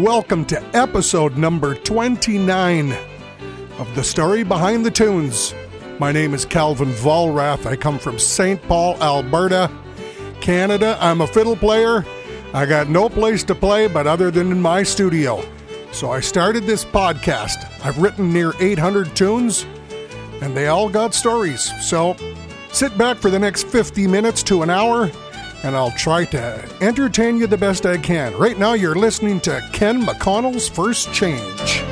Welcome to episode number 29 of The Story Behind the Tunes. My name is Calvin Vollrath. I come from St. Paul, Alberta, Canada. I'm a fiddle player. I got no place to play but other than in my studio. So I started this podcast. I've written near 800 tunes, and they all got stories. So sit back for the next 50 minutes to an hour and I'll try to entertain you the best I can. Right now, you're listening to Ken McConnell's First Change.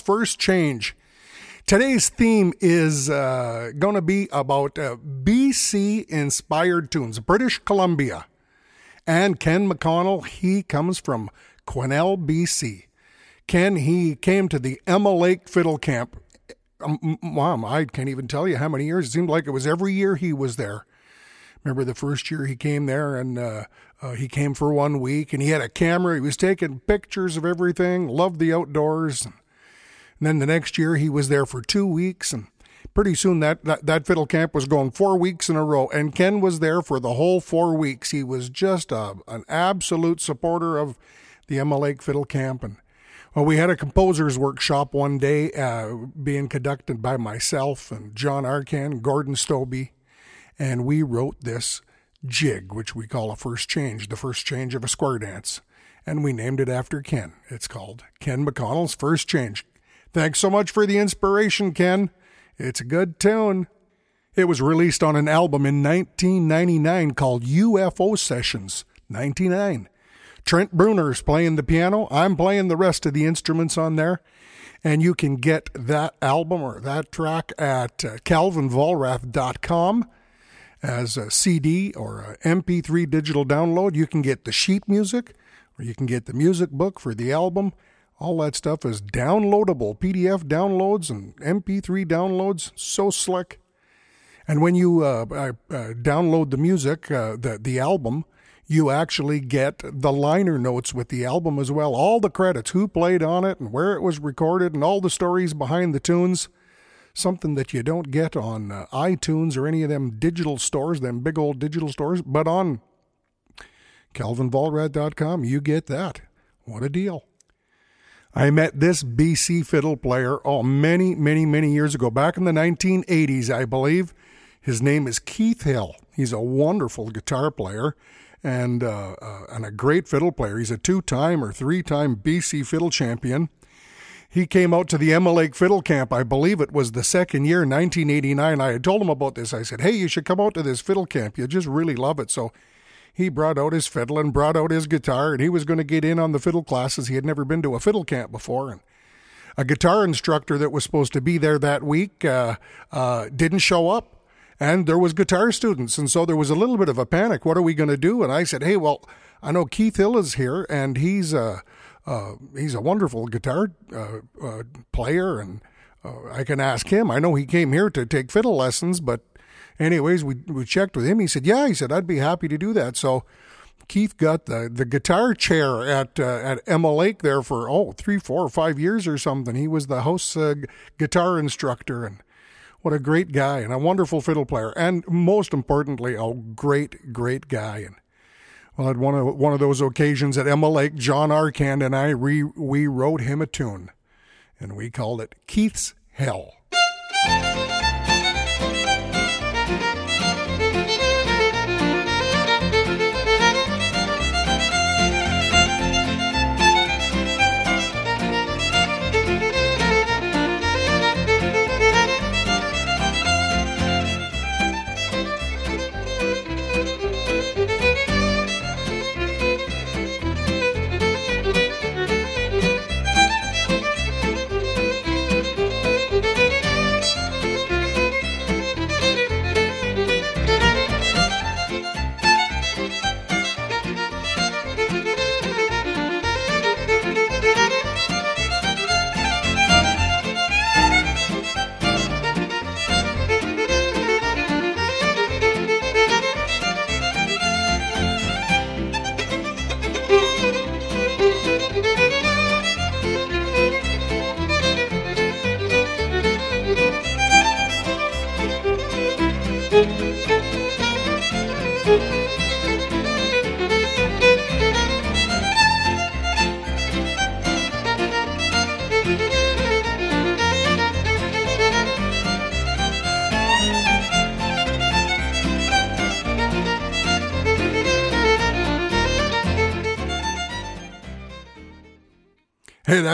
First change. Today's theme is uh, going to be about uh, BC inspired tunes, British Columbia. And Ken McConnell, he comes from Quesnel, BC. Ken, he came to the Emma Lake Fiddle Camp. Um, Mom, I can't even tell you how many years. It seemed like it was every year he was there. Remember the first year he came there and uh, uh, he came for one week and he had a camera. He was taking pictures of everything, loved the outdoors. And then the next year he was there for two weeks and pretty soon that, that, that fiddle camp was going four weeks in a row and Ken was there for the whole four weeks. He was just a, an absolute supporter of the Emma Lake Fiddle Camp and well, we had a composer's workshop one day uh, being conducted by myself and John Arcand, Gordon Stobbe, and we wrote this jig, which we call a first change, the first change of a square dance. And we named it after Ken. It's called Ken McConnell's First Change. Thanks so much for the inspiration, Ken. It's a good tune. It was released on an album in 1999 called UFO Sessions 99. Trent Bruner's playing the piano. I'm playing the rest of the instruments on there. And you can get that album or that track at uh, calvinvollrath.com as a CD or a MP3 digital download. You can get the sheet music or you can get the music book for the album. All that stuff is downloadable PDF downloads and MP3 downloads. So slick. And when you uh, uh, download the music, uh, the, the album, you actually get the liner notes with the album as well. All the credits, who played on it and where it was recorded, and all the stories behind the tunes something that you don't get on uh, iTunes or any of them digital stores, them big old digital stores, but on calvinvollrath.com, you get that. What a deal. I met this BC fiddle player, oh, many, many, many years ago, back in the 1980s, I believe. His name is Keith Hill. He's a wonderful guitar player and, uh, uh, and a great fiddle player. He's a two time or three time BC fiddle champion. He came out to the Emma Lake Fiddle Camp. I believe it was the second year, 1989. I had told him about this. I said, Hey, you should come out to this fiddle camp. You just really love it. So he brought out his fiddle and brought out his guitar, and he was going to get in on the fiddle classes. He had never been to a fiddle camp before. And a guitar instructor that was supposed to be there that week uh, uh, didn't show up. And there was guitar students, and so there was a little bit of a panic. What are we going to do? And I said, "Hey, well, I know Keith Hill is here, and he's uh, uh, he's a wonderful guitar uh, uh, player, and uh, I can ask him. I know he came here to take fiddle lessons, but anyways, we we checked with him. He said, "Yeah," he said, "I'd be happy to do that." So Keith got the, the guitar chair at uh, at Emma Lake there for oh three, four, five years or something. He was the house uh, guitar instructor, and what a great guy and a wonderful fiddle player, and most importantly, a great, great guy. And well, at one of one of those occasions at Emma Lake, John Arcand and I re, we wrote him a tune, and we called it Keith's Hell.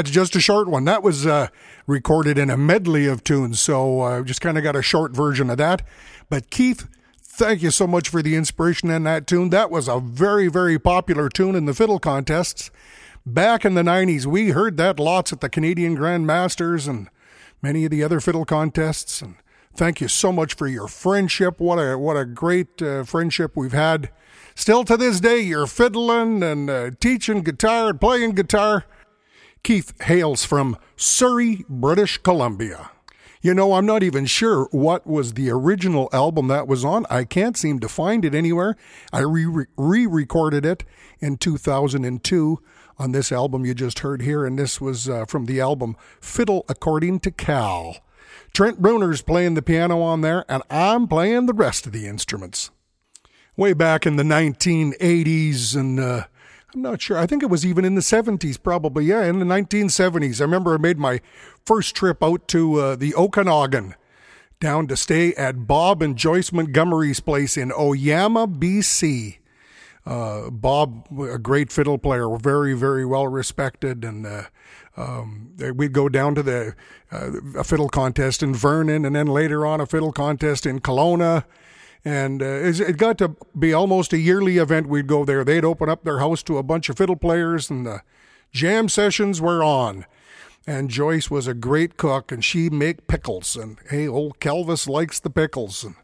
That's just a short one. That was uh, recorded in a medley of tunes, so I uh, just kind of got a short version of that. But Keith, thank you so much for the inspiration in that tune. That was a very, very popular tune in the fiddle contests. Back in the 90s, we heard that lots at the Canadian Grand Masters and many of the other fiddle contests. And thank you so much for your friendship. What a what a great uh, friendship we've had. Still to this day, you're fiddling and uh, teaching guitar and playing guitar. Keith hails from Surrey, British Columbia. You know, I'm not even sure what was the original album that was on. I can't seem to find it anywhere. I re recorded it in 2002 on this album you just heard here, and this was uh, from the album Fiddle According to Cal. Trent Bruner's playing the piano on there, and I'm playing the rest of the instruments. Way back in the 1980s and uh, I'm not sure. I think it was even in the 70s, probably. Yeah, in the 1970s. I remember I made my first trip out to uh, the Okanagan, down to stay at Bob and Joyce Montgomery's place in Oyama, BC. Uh, Bob, a great fiddle player, very, very well respected, and uh, um, we'd go down to the uh, a fiddle contest in Vernon, and then later on a fiddle contest in Kelowna and uh, it got to be almost a yearly event. We'd go there. They'd open up their house to a bunch of fiddle players, and the jam sessions were on. And Joyce was a great cook, and she make pickles. And hey, old Kelvis likes the pickles. And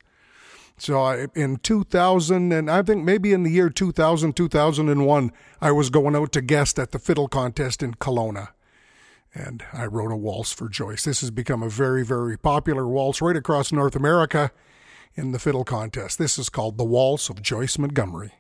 so I, in 2000, and I think maybe in the year 2000, 2001, I was going out to guest at the fiddle contest in Kelowna. And I wrote a waltz for Joyce. This has become a very, very popular waltz right across North America in the fiddle contest. This is called The Waltz of Joyce Montgomery.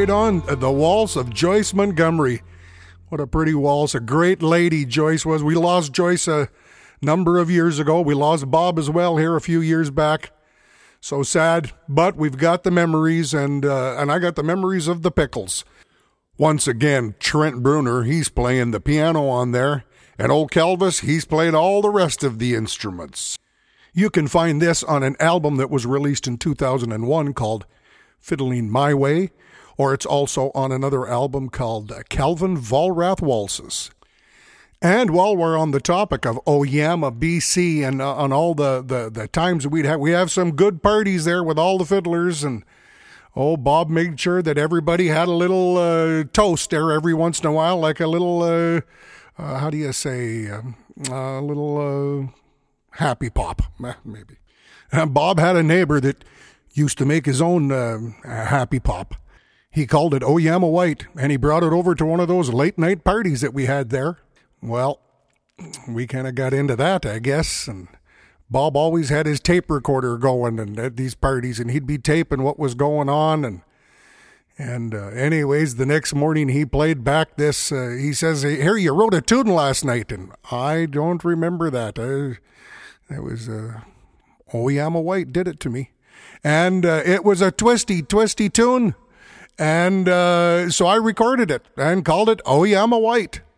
Right on. The Waltz of Joyce Montgomery. What a pretty waltz. A great lady Joyce was. We lost Joyce a number of years ago. We lost Bob as well here a few years back. So sad, but we've got the memories, and uh, and I got the memories of the pickles. Once again, Trent Bruner, he's playing the piano on there, and old Kelvis, he's played all the rest of the instruments. You can find this on an album that was released in 2001 called Fiddling My Way, or it's also on another album called Calvin Vollrath Waltzes. And while we're on the topic of Oyama, BC, and uh, on all the, the, the times we'd have, we have some good parties there with all the fiddlers. And oh, Bob made sure that everybody had a little uh, toast there every once in a while, like a little, uh, uh how do you say, um, a little uh, happy pop, maybe. And Bob had a neighbor that used to make his own uh, happy pop. He called it Oyama White, and he brought it over to one of those late night parties that we had there. Well, we kind of got into that, I guess, and Bob always had his tape recorder going and at these parties, and he'd be taping what was going on, and and uh, anyways, the next morning he played back this. Uh, he says, hey, "Here, you wrote a tune last night," and I don't remember that. Uh, it was uh, Oyama White did it to me, and uh, it was a twisty, twisty tune, and uh, so I recorded it and called it Oyama White. Well, there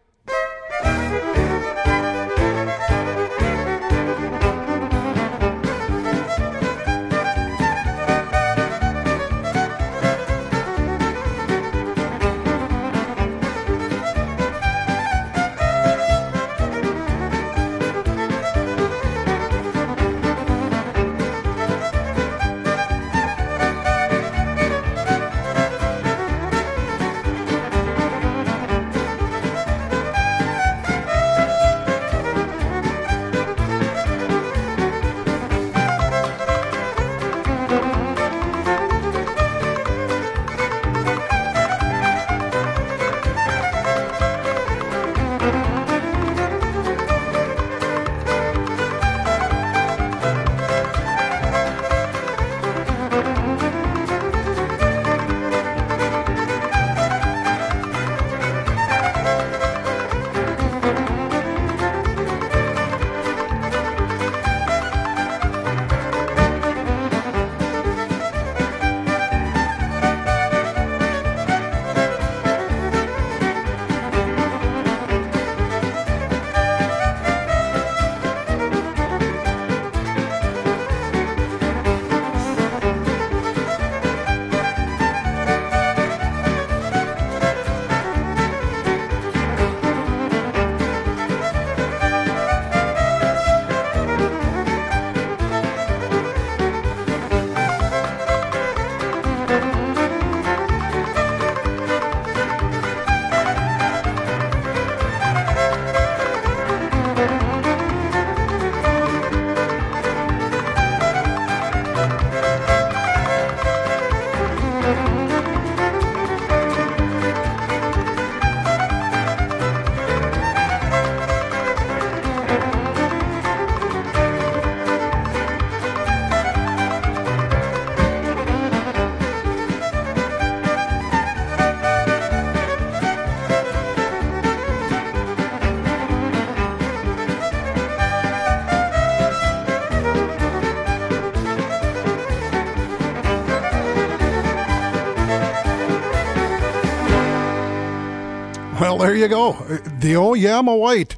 you go. The old Yama White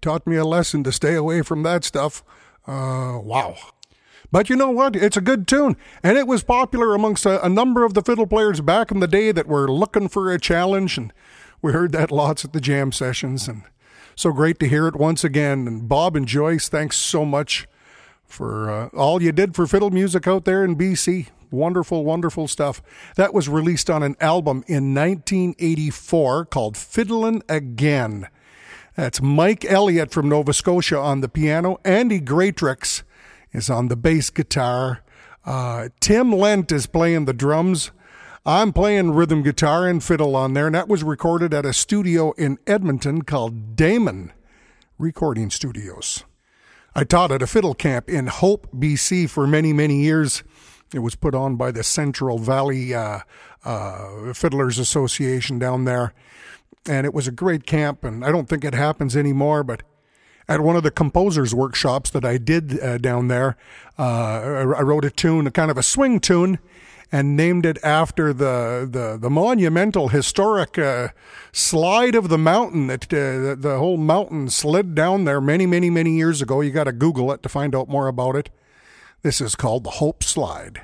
taught me a lesson to stay away from that stuff. Uh, wow. But you know what? It's a good tune, and it was popular amongst a, a, number of the fiddle players back in the day that were looking for a challenge, and we heard that lots at the jam sessions, and so great to hear it once again. And Bob and Joyce, thanks so much for uh, all you did for fiddle music out there in BC. Wonderful, wonderful stuff. That was released on an album in 1984 called Fiddlin' Again. That's Mike Elliott from Nova Scotia on the piano. Andy Greatrix is on the bass guitar. Uh, Tim Lent is playing the drums. I'm playing rhythm guitar and fiddle on there, and that was recorded at a studio in Edmonton called Damon Recording Studios. I taught at a fiddle camp in Hope, BC for many, many years It was put on by the Central Valley uh, uh, Fiddlers Association down there. And it was a great camp, and I don't think it happens anymore, but at one of the composers' workshops that I did uh, down there, uh, I wrote a tune, a kind of a swing tune, and named it after the the, the monumental, historic uh, slide of the mountain. That uh, the whole mountain slid down there many, many, many years ago. You got to Google it to find out more about it. This is called the Hope Slide.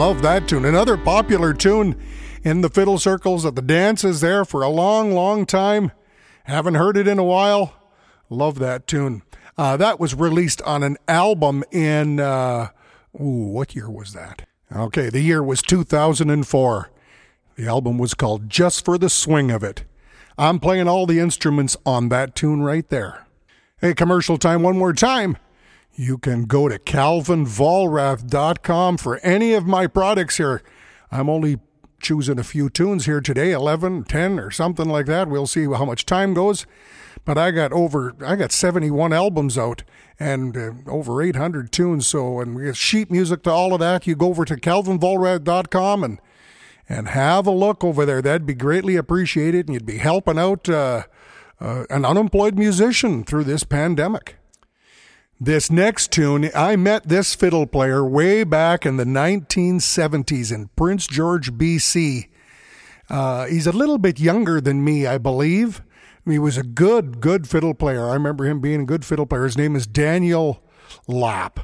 Love that tune. Another popular tune in the fiddle circles at the dances there for a long, long time. Haven't heard it in a while. Love that tune. Uh, that was released on an album in, uh, ooh, what year was that? Okay, the year was 2004. The album was called Just for the Swing of It. I'm playing all the instruments on that tune right there. Hey, commercial time one more time. You can go to calvinvollrath.com for any of my products here. I'm only choosing a few tunes here today 11 10 or something like that we'll see how much time goes but i got over i got 71 albums out and uh, over 800 tunes so and we sheet music to all of that you go over to calvinvollrath.com and and have a look over there that'd be greatly appreciated and you'd be helping out uh, uh, an unemployed musician through this pandemic. This next tune, I met this fiddle player way back in the 1970s in Prince George, BC. Uh, he's a little bit younger than me, I believe. He was a good, good fiddle player. I remember him being a good fiddle player. His name is Daniel Lapp.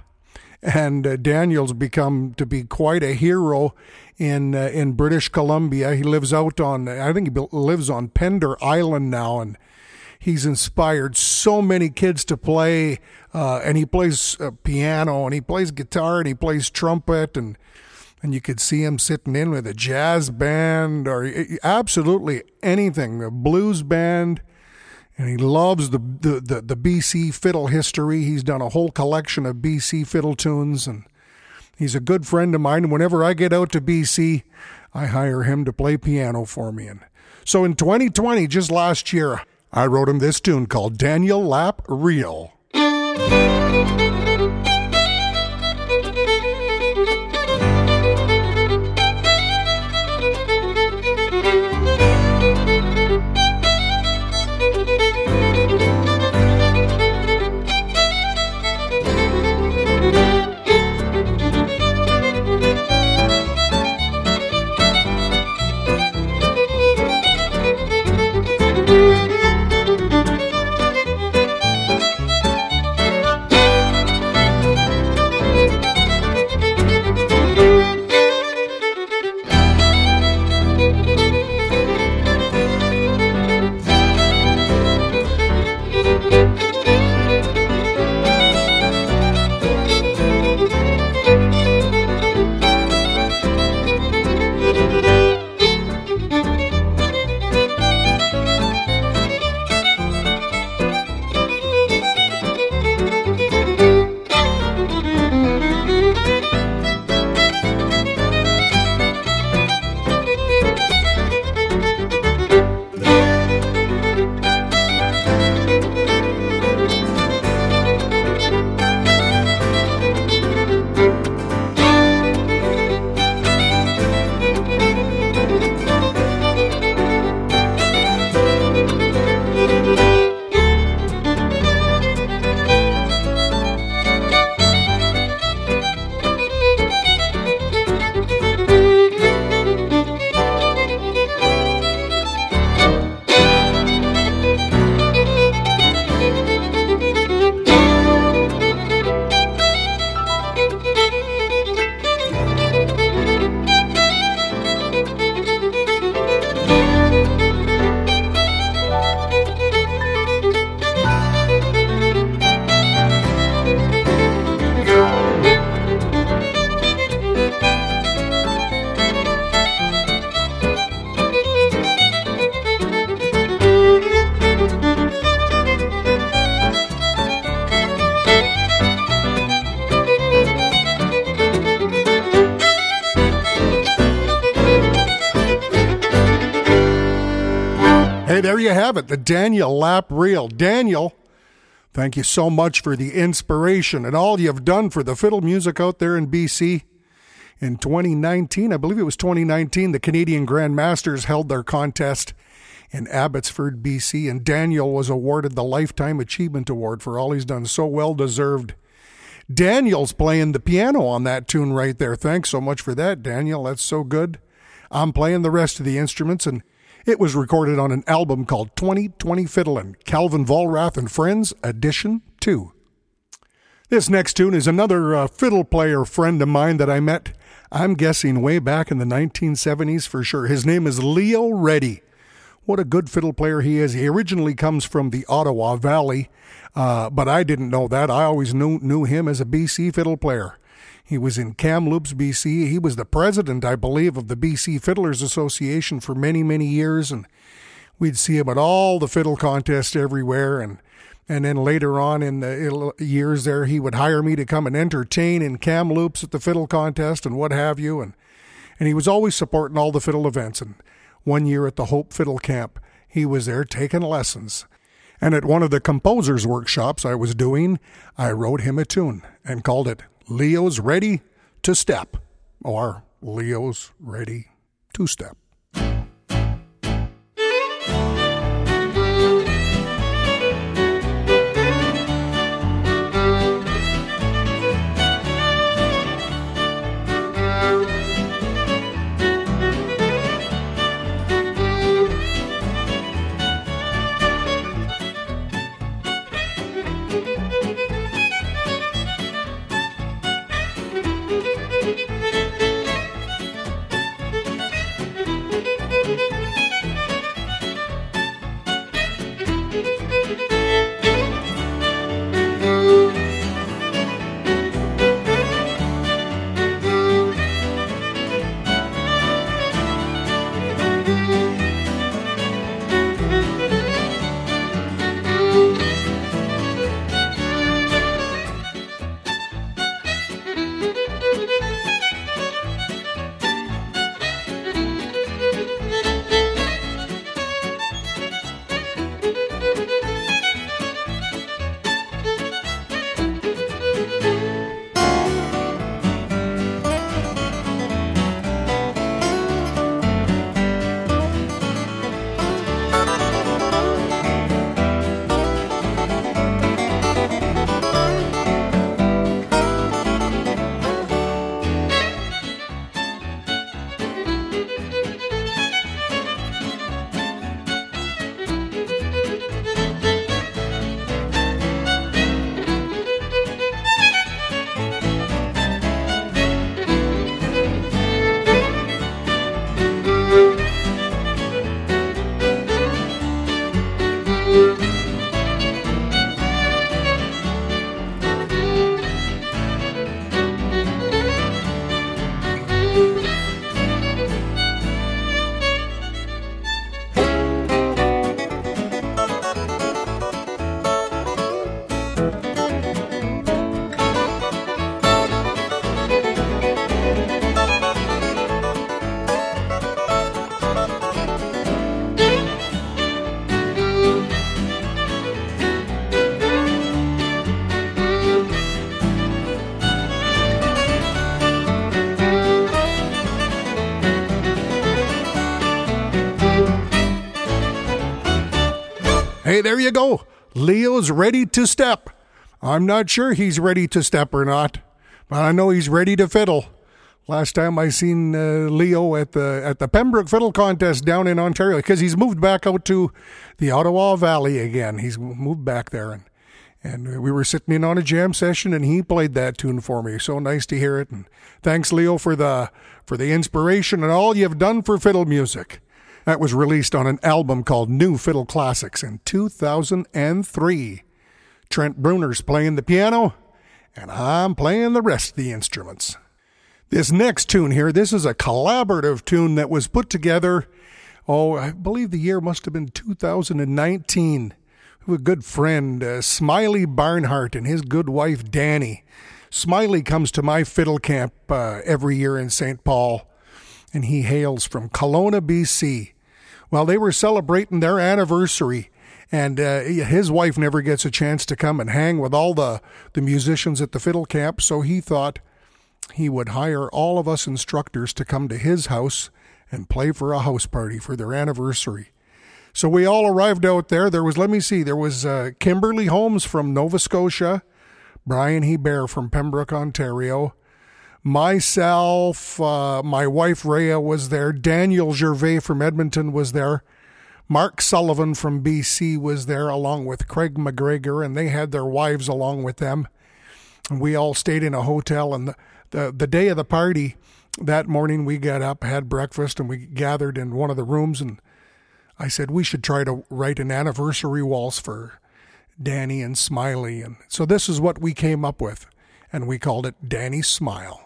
and uh, Daniel's become to be quite a hero in uh, in British Columbia. He lives out on I think he lives on Pender Island now, and he's inspired so many kids to play. Uh, and he plays uh, piano, and he plays guitar, and he plays trumpet, and and you could see him sitting in with a jazz band or absolutely anything, a blues band. And he loves the, the, the, the BC fiddle history. He's done a whole collection of BC fiddle tunes, and he's a good friend of mine. And whenever I get out to BC, I hire him to play piano for me. And so in 2020, just last year, I wrote him this tune called Daniel Lapp Reel. Have it, the Daniel Lapp Reel. Daniel, thank you so much for the inspiration and all you've done for the fiddle music out there in BC. In 2019, I believe it was 2019, the Canadian Grand Masters held their contest in Abbotsford, BC, and Daniel was awarded the Lifetime Achievement Award for all he's done. So well deserved. Daniel's playing the piano on that tune right there. Thanks so much for that, Daniel. That's so good. I'm playing the rest of the instruments and it was recorded on an album called 2020 Fiddlin', Calvin Vollrath and Friends, Edition 2. This next tune is another uh, fiddle player friend of mine that I met, I'm guessing way back in the 1970s for sure. His name is Leo Reddy. What a good fiddle player he is. He originally comes from the Ottawa Valley, uh, but I didn't know that. I always knew, knew him as a BC fiddle player. He was in Kamloops, BC. He was the president, I believe, of the BC Fiddlers Association for many, many years, and we'd see him at all the fiddle contests everywhere. And and then later on in the years there, he would hire me to come and entertain in Kamloops at the fiddle contest and what have you. And and he was always supporting all the fiddle events. And one year at the Hope Fiddle Camp, he was there taking lessons. And at one of the composers' workshops I was doing, I wrote him a tune and called it Leo's ready to step, or Leo's ready to step. There you go. Leo's ready to step. I'm not sure he's ready to step or not, but I know he's ready to fiddle. Last time I seen uh, Leo at the at the Pembroke Fiddle Contest down in Ontario because he's moved back out to the Ottawa Valley again. He's moved back there and and we were sitting in on a jam session and he played that tune for me. So nice to hear it. And thanks Leo for the for the inspiration and all you've done for fiddle music. That was released on an album called New Fiddle Classics in 2003. Trent Bruner's playing the piano, and I'm playing the rest of the instruments. This next tune here, this is a collaborative tune that was put together, oh, I believe the year must have been 2019. A good friend, uh, Smiley Barnhart, and his good wife, Danny. Smiley comes to my fiddle camp uh, every year in St. Paul, and he hails from Kelowna, BC. Well, they were celebrating their anniversary, and uh, his wife never gets a chance to come and hang with all the, the musicians at the fiddle camp, so he thought he would hire all of us instructors to come to his house and play for a house party for their anniversary. So we all arrived out there. There was, let me see, there was uh, Kimberly Holmes from Nova Scotia, Brian Hebert from Pembroke, Ontario, myself, uh, my wife Rhea was there, Daniel Gervais from Edmonton was there, Mark Sullivan from BC was there, along with Craig McGregor, and they had their wives along with them. And we all stayed in a hotel, and the, the, the day of the party, that morning we got up, had breakfast, and we gathered in one of the rooms, and I said we should try to write an anniversary waltz for Danny and Smiley. And so this is what we came up with, and we called it Danny Smile.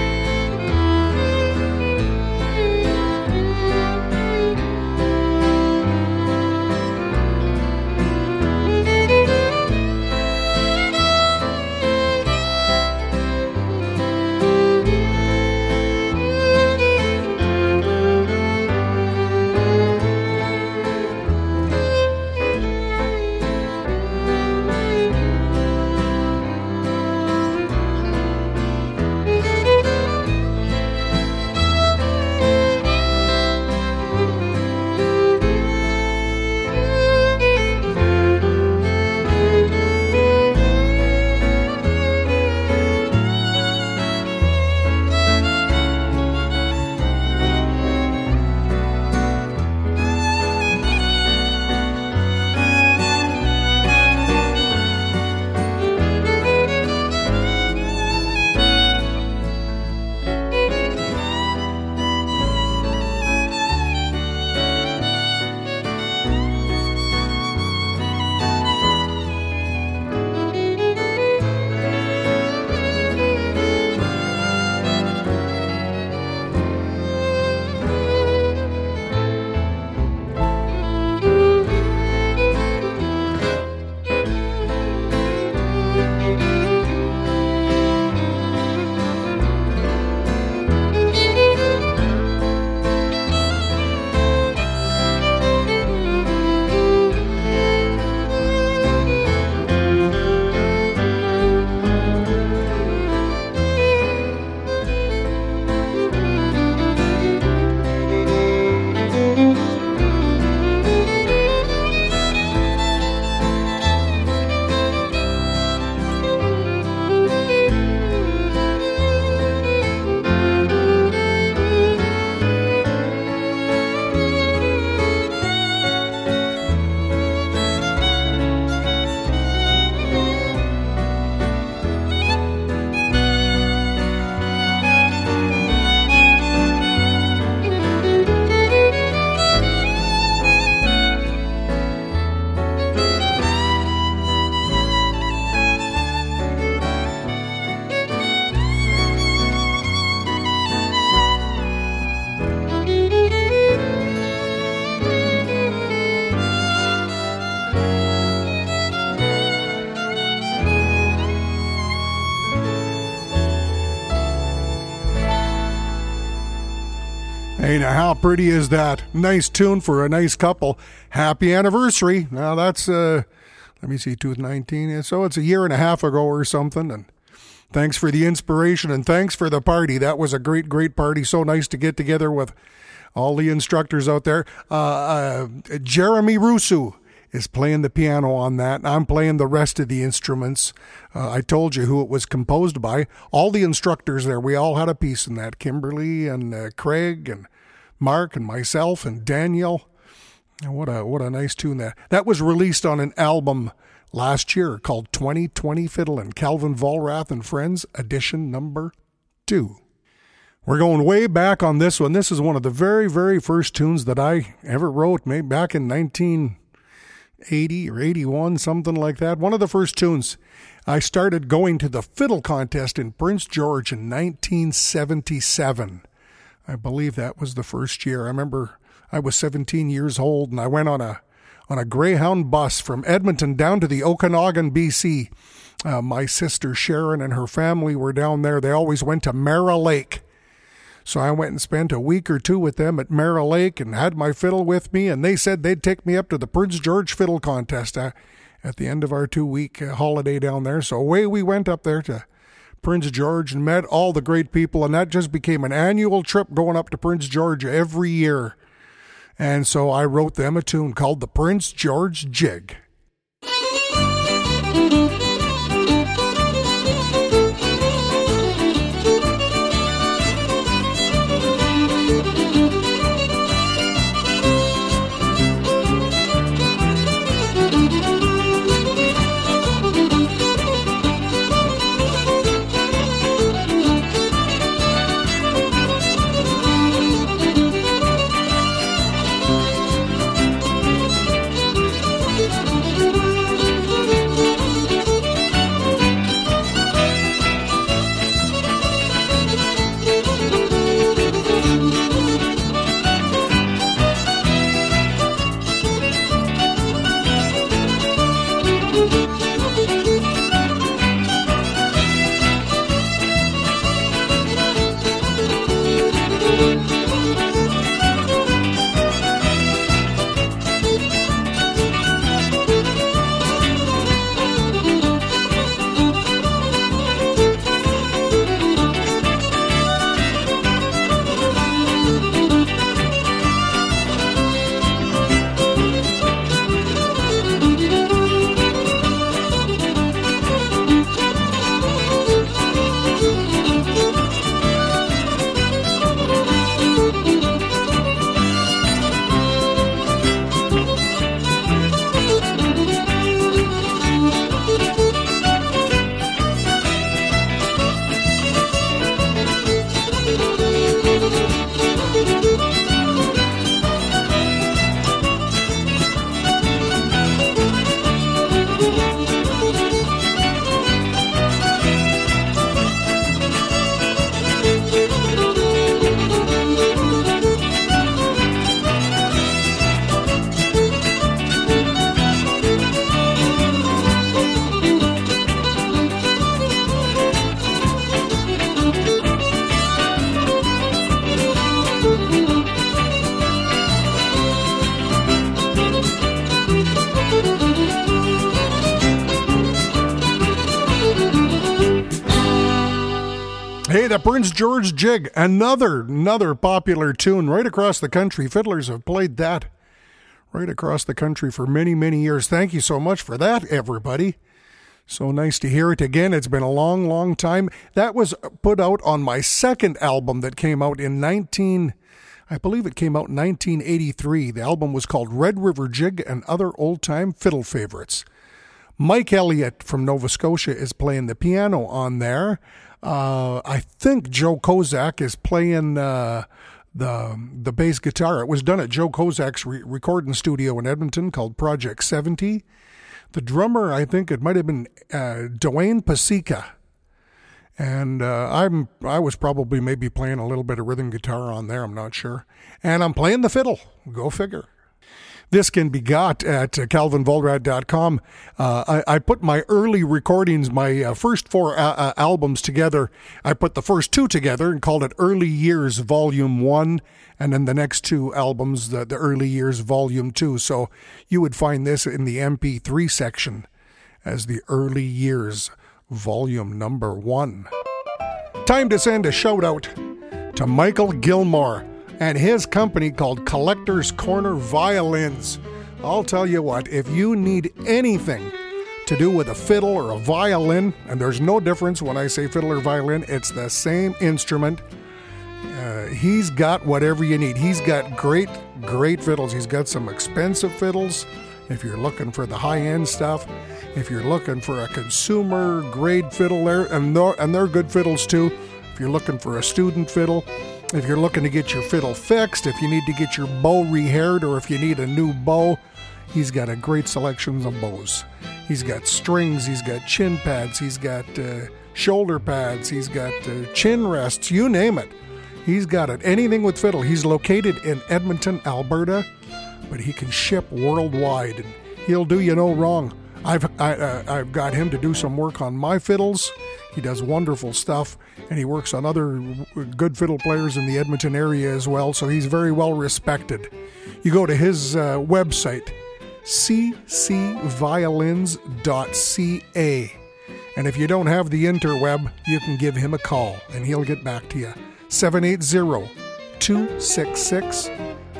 Hey, now how pretty is that? Nice tune for a nice couple. Happy anniversary. Now that's uh let me see, 2019. So it's a year and a half ago or something. And thanks for the inspiration and thanks for the party. That was a great, great party. So nice to get together with all the instructors out there. Uh, uh, Jeremy Rusu is playing the piano on that. I'm playing the rest of the instruments. Uh, I told you who it was composed by. All the instructors there, we all had a piece in that. Kimberly and uh, Craig and Mark and myself and Daniel. What a what a nice tune that. That was released on an album last year called 2020 Fiddle and Calvin Vollrath and Friends, edition number two. We're going way back on this one. This is one of the very, very first tunes that I ever wrote, maybe back in 1980 or 81, something like that. One of the first tunes. I started going to the fiddle contest in Prince George in 1977. I believe that was the first year. I remember I was 17 years old and I went on a on a Greyhound bus from Edmonton down to the Okanagan, BC. Uh, my sister Sharon and her family were down there. They always went to Mara Lake. So I went and spent a week or two with them at Mara Lake and had my fiddle with me, and they said they'd take me up to the Prince George Fiddle Contest uh, at the end of our two week uh, holiday down there. So away we went up there to Prince George and met all the great people, and that just became an annual trip going up to Prince George every year. And so I wrote them a tune called the Prince George Jig. George Jig, another another popular tune right across the country. Fiddlers have played that right across the country for many many years. Thank you so much for that, everybody. So nice to hear it again. It's been a long, long time. That was put out on my second album that came out in 19 I believe it came out in 1983. The album was called Red River Jig and Other Old Time Fiddle Favorites. Mike Elliott from Nova Scotia is playing the piano on there. Uh, I think Joe Kozak is playing uh, the the bass guitar. It was done at Joe Kozak's re- recording studio in Edmonton called Project 70. The drummer, I think it might have been uh, Dwayne Pasica. And uh, I'm I was probably maybe playing a little bit of rhythm guitar on there. I'm not sure. And I'm playing the fiddle. Go figure. This can be got at uh, calvinvollrath.com. Uh, I, I, put my early recordings, my uh, first four uh, uh, albums together. I put the first two together and called it Early Years Volume 1, and then the next two albums, the, the Early Years Volume 2. So you would find this in the MP3 section as the Early Years Volume Number 1. Time to send a shout out to Michael Gilmore and his company called Collector's Corner Violins. I'll tell you what, if you need anything to do with a fiddle or a violin, and there's no difference when I say fiddle or violin, it's the same instrument. Uh, he's got whatever you need. He's got great, great fiddles. He's got some expensive fiddles if you're looking for the high end stuff. If you're looking for a consumer grade fiddle there, and they're, and they're good fiddles too. If you're looking for a student fiddle, if you're looking to get your fiddle fixed, if you need to get your bow rehaired, or if you need a new bow, he's got a great selection of bows. He's got strings, he's got chin pads, he's got uh, shoulder pads, he's got uh, chin rests, you name it. He's got it. Anything with fiddle. He's located in Edmonton, Alberta, but he can ship worldwide, and he'll do you no wrong. I've I, uh, I've got him to do some work on my fiddles. He does wonderful stuff, and he works on other good fiddle players in the Edmonton area as well. So he's very well respected. You go to his uh, website, ccviolins.ca, and if you don't have the interweb, you can give him a call, and he'll get back to you. 780 266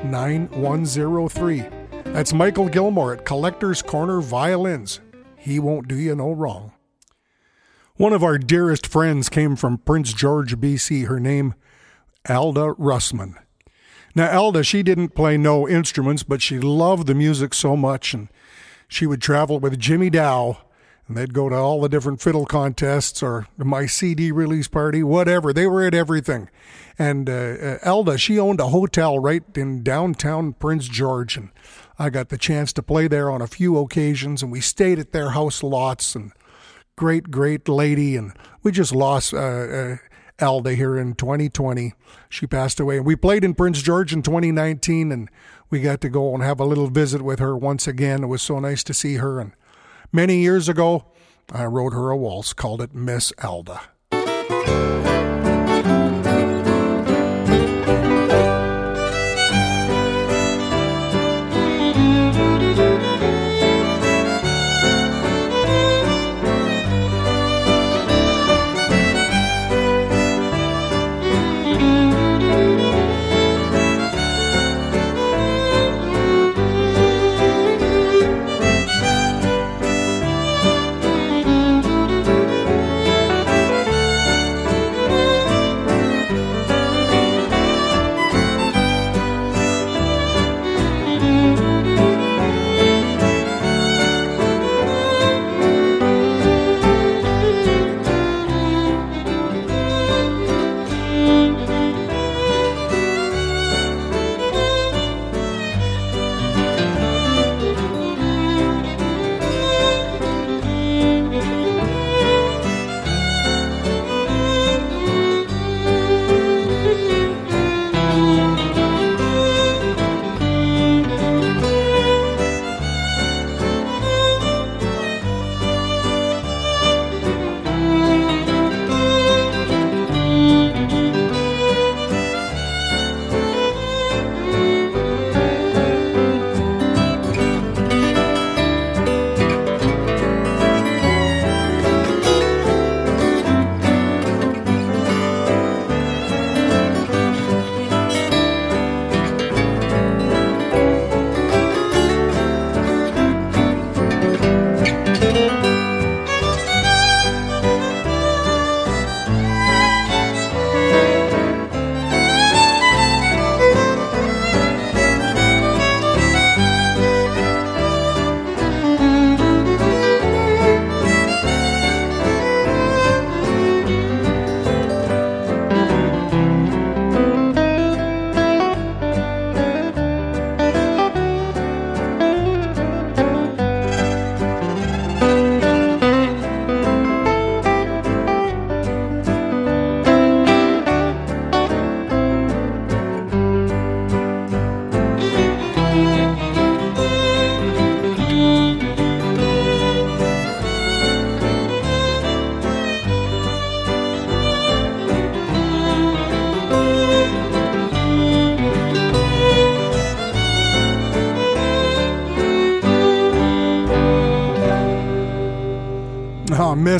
9103. That's Michael Gilmore at Collector's Corner Violins. He won't do you no wrong. One of our dearest friends came from Prince George, BC. Her name, Alda Russman. Now, Alda, she didn't play no instruments, but she loved the music so much, and she would travel with Jimmy Dow, and they'd go to all the different fiddle contests or my CD release party, whatever. They were at everything. And uh, uh, Alda, she owned a hotel right in downtown Prince George, and I got the chance to play there on a few occasions, and we stayed at their house lots. And great, great lady, and we just lost uh, uh, Alda here in 2020. She passed away, and we played in Prince George in 2019, and we got to go and have a little visit with her once again. It was so nice to see her. And many years ago, I wrote her a waltz, called it Miss Alda.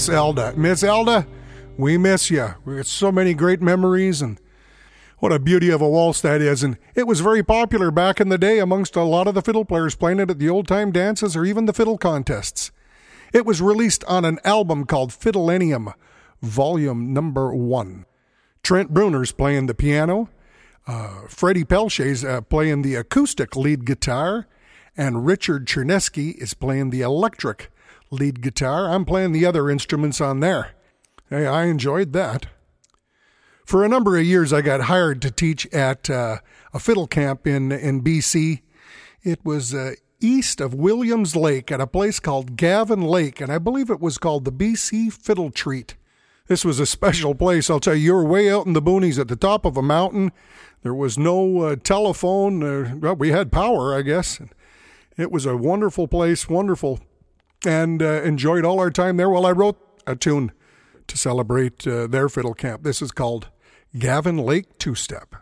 Miss Elda. Miss Elda, we miss you. We got so many great memories, and What a beauty of a waltz that is, and it was very popular back in the day amongst a lot of the fiddle players playing it at the old time dances or even the fiddle contests. It was released on an album called Fiddlenium, Volume Number One. Trent Bruner's playing the piano, uh, Freddie Pelche's uh, playing the acoustic lead guitar, and Richard Chernesky is playing the electric lead guitar. I'm playing the other instruments on there. Hey, I enjoyed that. For a number of years, I got hired to teach at uh, a fiddle camp in, in BC. It was uh, east of Williams Lake at a place called Gavin Lake, and I believe it was called the BC Fiddle Treat. This was a special place. I'll tell you, you were way out in the boonies at the top of a mountain. There was no uh, telephone. Uh, well, we had power, I guess. It was a wonderful place, wonderful, and uh, enjoyed all our time there. Well, I wrote a tune to celebrate uh, their fiddle camp. This is called Gavin Lake Two Step.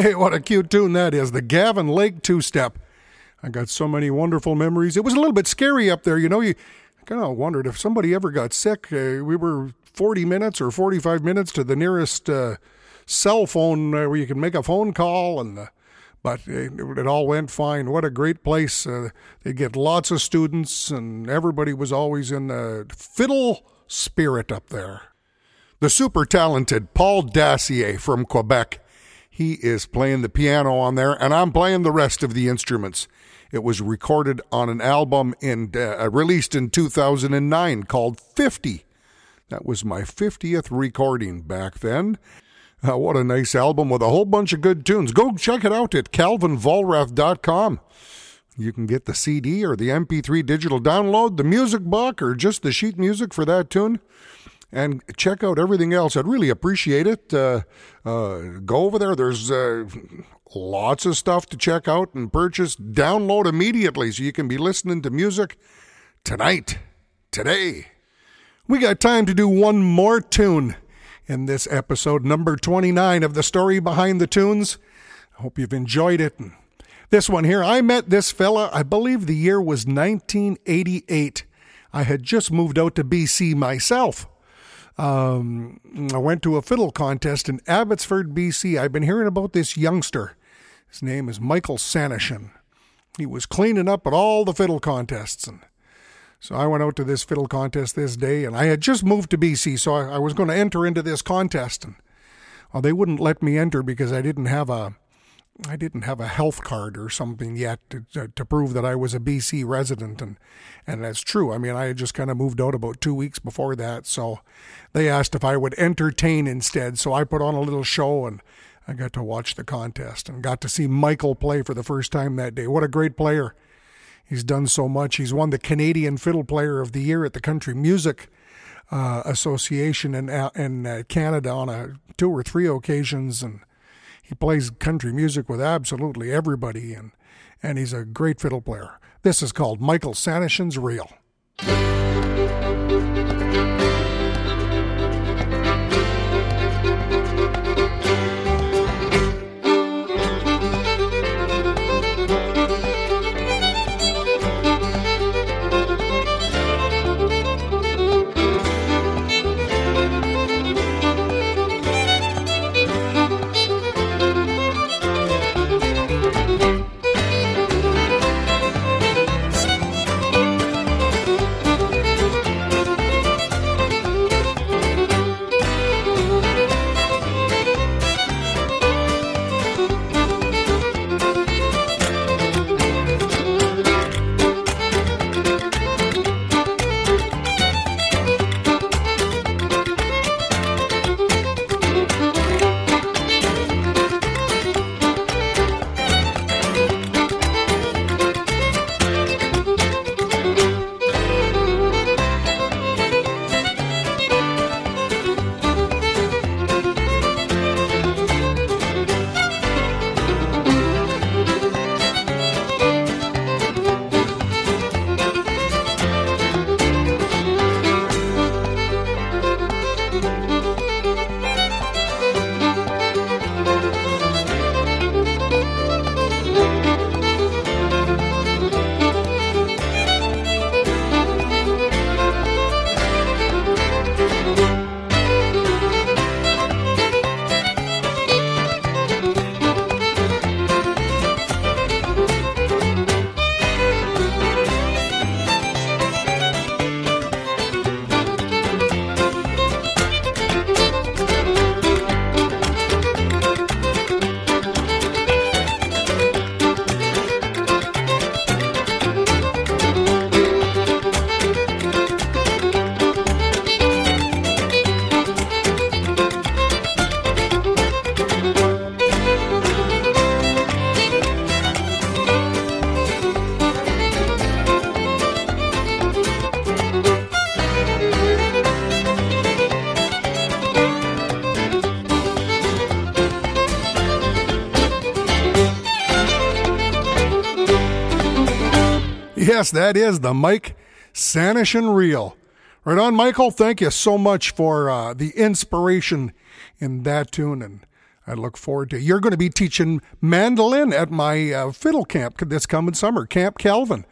Hey, what a cute tune that is. The Gavin Lake two step. I got so many wonderful memories. It was a little bit scary up there. You know, you kind of wondered if somebody ever got sick. Uh, we were 40 minutes or 45 minutes to the nearest uh, cell phone uh, where you can make a phone call and the but it, it, all went fine. What a great place. Uh, they get lots of students, and everybody was always in the fiddle spirit up there. The super talented Paul Dacier from Quebec he is playing the piano on there, and I'm playing the rest of the instruments. It was recorded on an album in uh, released in 2009 called 50. That was my 50th recording back then. Uh, what a nice album with a whole bunch of good tunes. Go check it out at calvinvollrath.com. You can get the CD or the MP3 digital download, the music book, or just the sheet music for that tune and check out everything else. I'd really appreciate it. Uh, uh, go over there. There's uh, lots of stuff to check out and purchase. Download immediately so you can be listening to music tonight, today. We got time to do one more tune in this episode, number 29 of the story behind the tunes. I Hope you've enjoyed it. This one here, I met this fella, I believe the year was 1988. I had just moved out to BC myself. Um, I went to a fiddle contest in Abbotsford, BC. I've been hearing about this youngster. His name is Michael Sanyshyn. He was cleaning up at all the fiddle contests. And so I went out to this fiddle contest this day, and I had just moved to BC, so I, I was going to enter into this contest. And well, they wouldn't let me enter because I didn't have a I didn't have a health card or something yet to, to, to, prove that I was a BC resident, and and that's true. I mean, I had just kind of moved out about two weeks before that, so they asked if I would entertain instead. So I put on a little show, and I got to watch the contest and got to see Michael play for the first time that day. What a great player! He's done so much. He's won the Canadian Fiddle Player of the Year at the Country Music uh, Association in in uh, Canada on a two or three occasions, and he plays country music with absolutely everybody, and, and he's a great fiddle player. This is called Michael Sanyshyn's Reel. Yes, that is the Mike Sanyshyn Reel. Right on, Michael. Thank you so much for uh, the inspiration in that tune, and I look forward to. You're going to be teaching mandolin at my uh, fiddle camp this coming summer, Camp Calvin.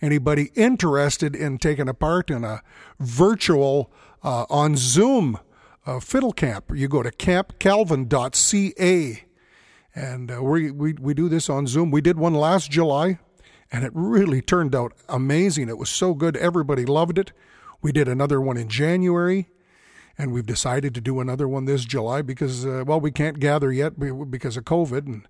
Anybody interested in taking a part in a virtual uh, on Zoom uh, fiddle camp? You go to campcalvin.ca, and uh, we, we we do this on Zoom. We did one last July and it really turned out amazing. It was so good. Everybody loved it. We did another one in January, and we've decided to do another one this July because, uh, well, we can't gather yet because of COVID, and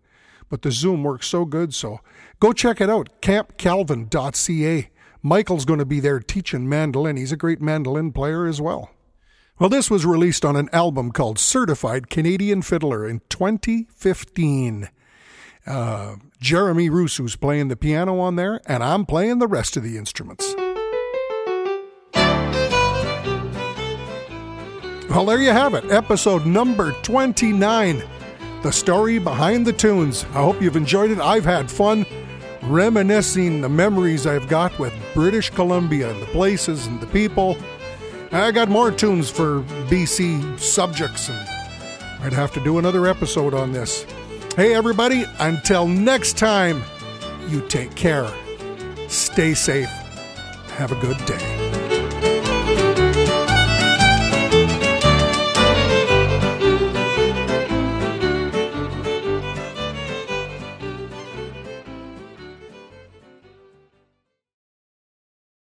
but the Zoom works so good. So go check it out, campcalvin.ca. Michael's going to be there teaching mandolin. He's a great mandolin player as well. Well, this was released on an album called Certified Canadian Fiddler in 2015. Uh, Jeremy Rusu's playing the piano on there, and I'm playing the rest of the instruments. Well, there you have it, episode number 29 The Story Behind the Tunes. I hope you've enjoyed it. I've had fun reminiscing the memories I've got with British Columbia and the places and the people. I got more tunes for BC subjects, and I'd have to do another episode on this. Hey, everybody, until next time, you take care. Stay safe. Have a good day.